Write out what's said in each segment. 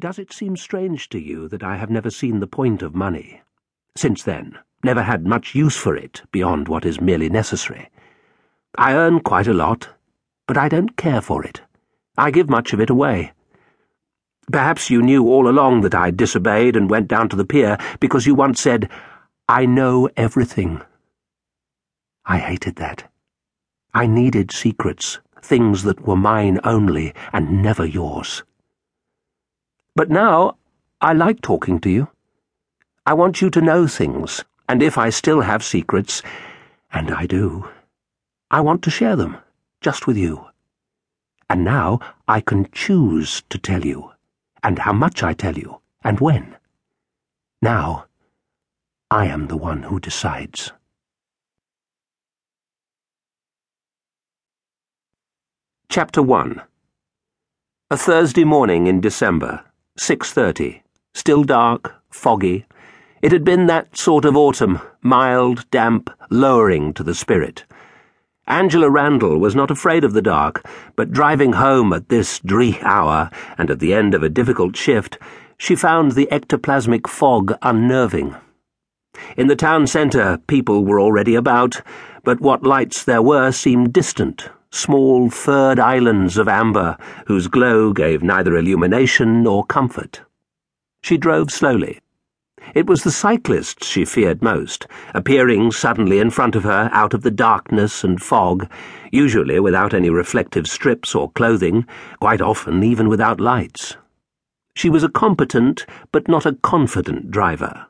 Does it seem strange to you that I have never seen the point of money? Since then, never had much use for it beyond what is merely necessary. I earn quite a lot, but I don't care for it. I give much of it away. Perhaps you knew all along that I disobeyed and went down to the pier because you once said, I know everything. I hated that. I needed secrets, things that were mine only and never yours. But now, I like talking to you. I want you to know things, and if I still have secrets, and I do, I want to share them, just with you. And now I can choose to tell you, and how much I tell you, and when. Now, I am the one who decides. Chapter 1 A Thursday morning in December. 6.30. Still dark, foggy. It had been that sort of autumn, mild, damp, lowering to the spirit. Angela Randall was not afraid of the dark, but driving home at this dree hour, and at the end of a difficult shift, she found the ectoplasmic fog unnerving. In the town centre, people were already about, but what lights there were seemed distant, small furred islands of amber whose glow gave neither illumination nor comfort. She drove slowly. It was the cyclists she feared most, appearing suddenly in front of her out of the darkness and fog, usually without any reflective strips or clothing, quite often even without lights. She was a competent but not a confident driver.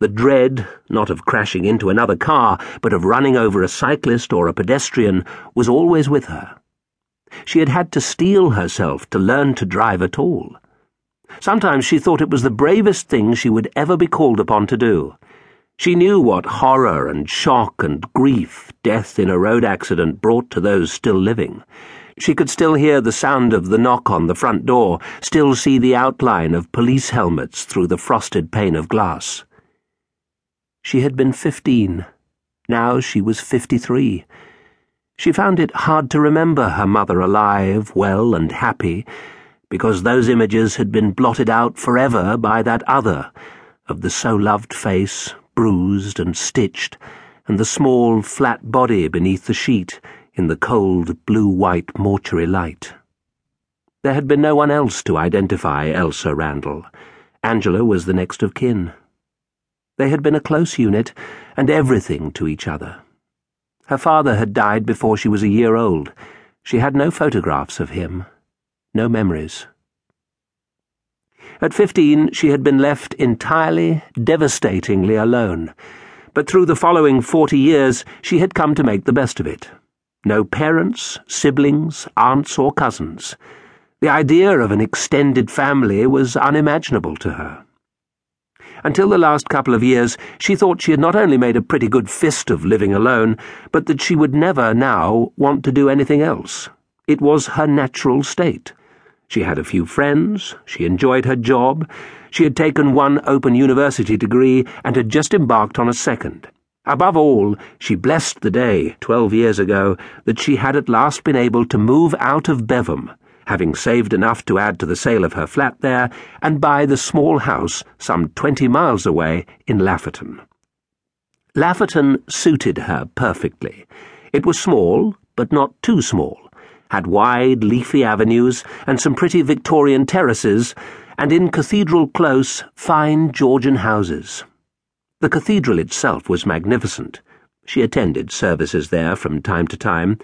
The dread, not of crashing into another car, but of running over a cyclist or a pedestrian, was always with her. She had had to steel herself to learn to drive at all. Sometimes she thought it was the bravest thing she would ever be called upon to do. She knew what horror and shock and grief death in a road accident brought to those still living. She could still hear the sound of the knock on the front door, still see the outline of police helmets through the frosted pane of glass. She had been fifteen. Now she was fifty-three. She found it hard to remember her mother alive, well, and happy, because those images had been blotted out forever by that other, of the so-loved face, bruised and stitched, and the small, flat body beneath the sheet in the cold, blue-white mortuary light. There had been no one else to identify Elsa Randall. Angela was the next of kin. They had been a close unit and everything to each other. Her father had died before she was a year old. She had no photographs of him, no memories. At fifteen, she had been left entirely, devastatingly alone. But through the following forty years, she had come to make the best of it. No parents, siblings, aunts, or cousins. The idea of an extended family was unimaginable to her. Until the last couple of years, she thought she had not only made a pretty good fist of living alone, but that she would never now want to do anything else. It was her natural state. She had a few friends, she enjoyed her job, she had taken one open university degree and had just embarked on a second. Above all, she blessed the day, twelve years ago, that she had at last been able to move out of Bevham having saved enough to add to the sale of her flat there, and buy the small house some twenty miles away in Lafferton. Lafferton suited her perfectly. It was small, but not too small, had wide, leafy avenues and some pretty Victorian terraces, and in Cathedral Close, fine Georgian houses. The cathedral itself was magnificent. She attended services there from time to time,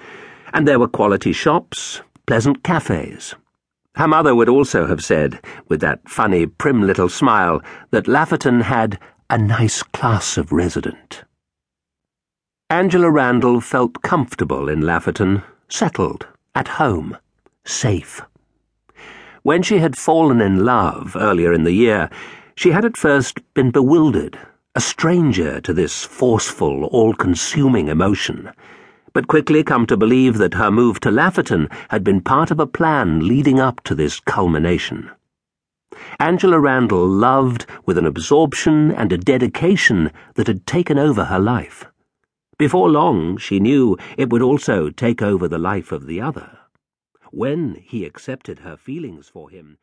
and there were quality shops, pleasant cafes. Her mother would also have said, with that funny, prim little smile, that Lafferton had a nice class of resident. Angela Randall felt comfortable in Lafferton, settled, at home, safe. When she had fallen in love earlier in the year, she had at first been bewildered, a stranger to this forceful, all consuming emotion but quickly come to believe that her move to Lafferton had been part of a plan leading up to this culmination. Angela Randall loved with an absorption and a dedication that had taken over her life. Before long, she knew it would also take over the life of the other. When he accepted her feelings for him,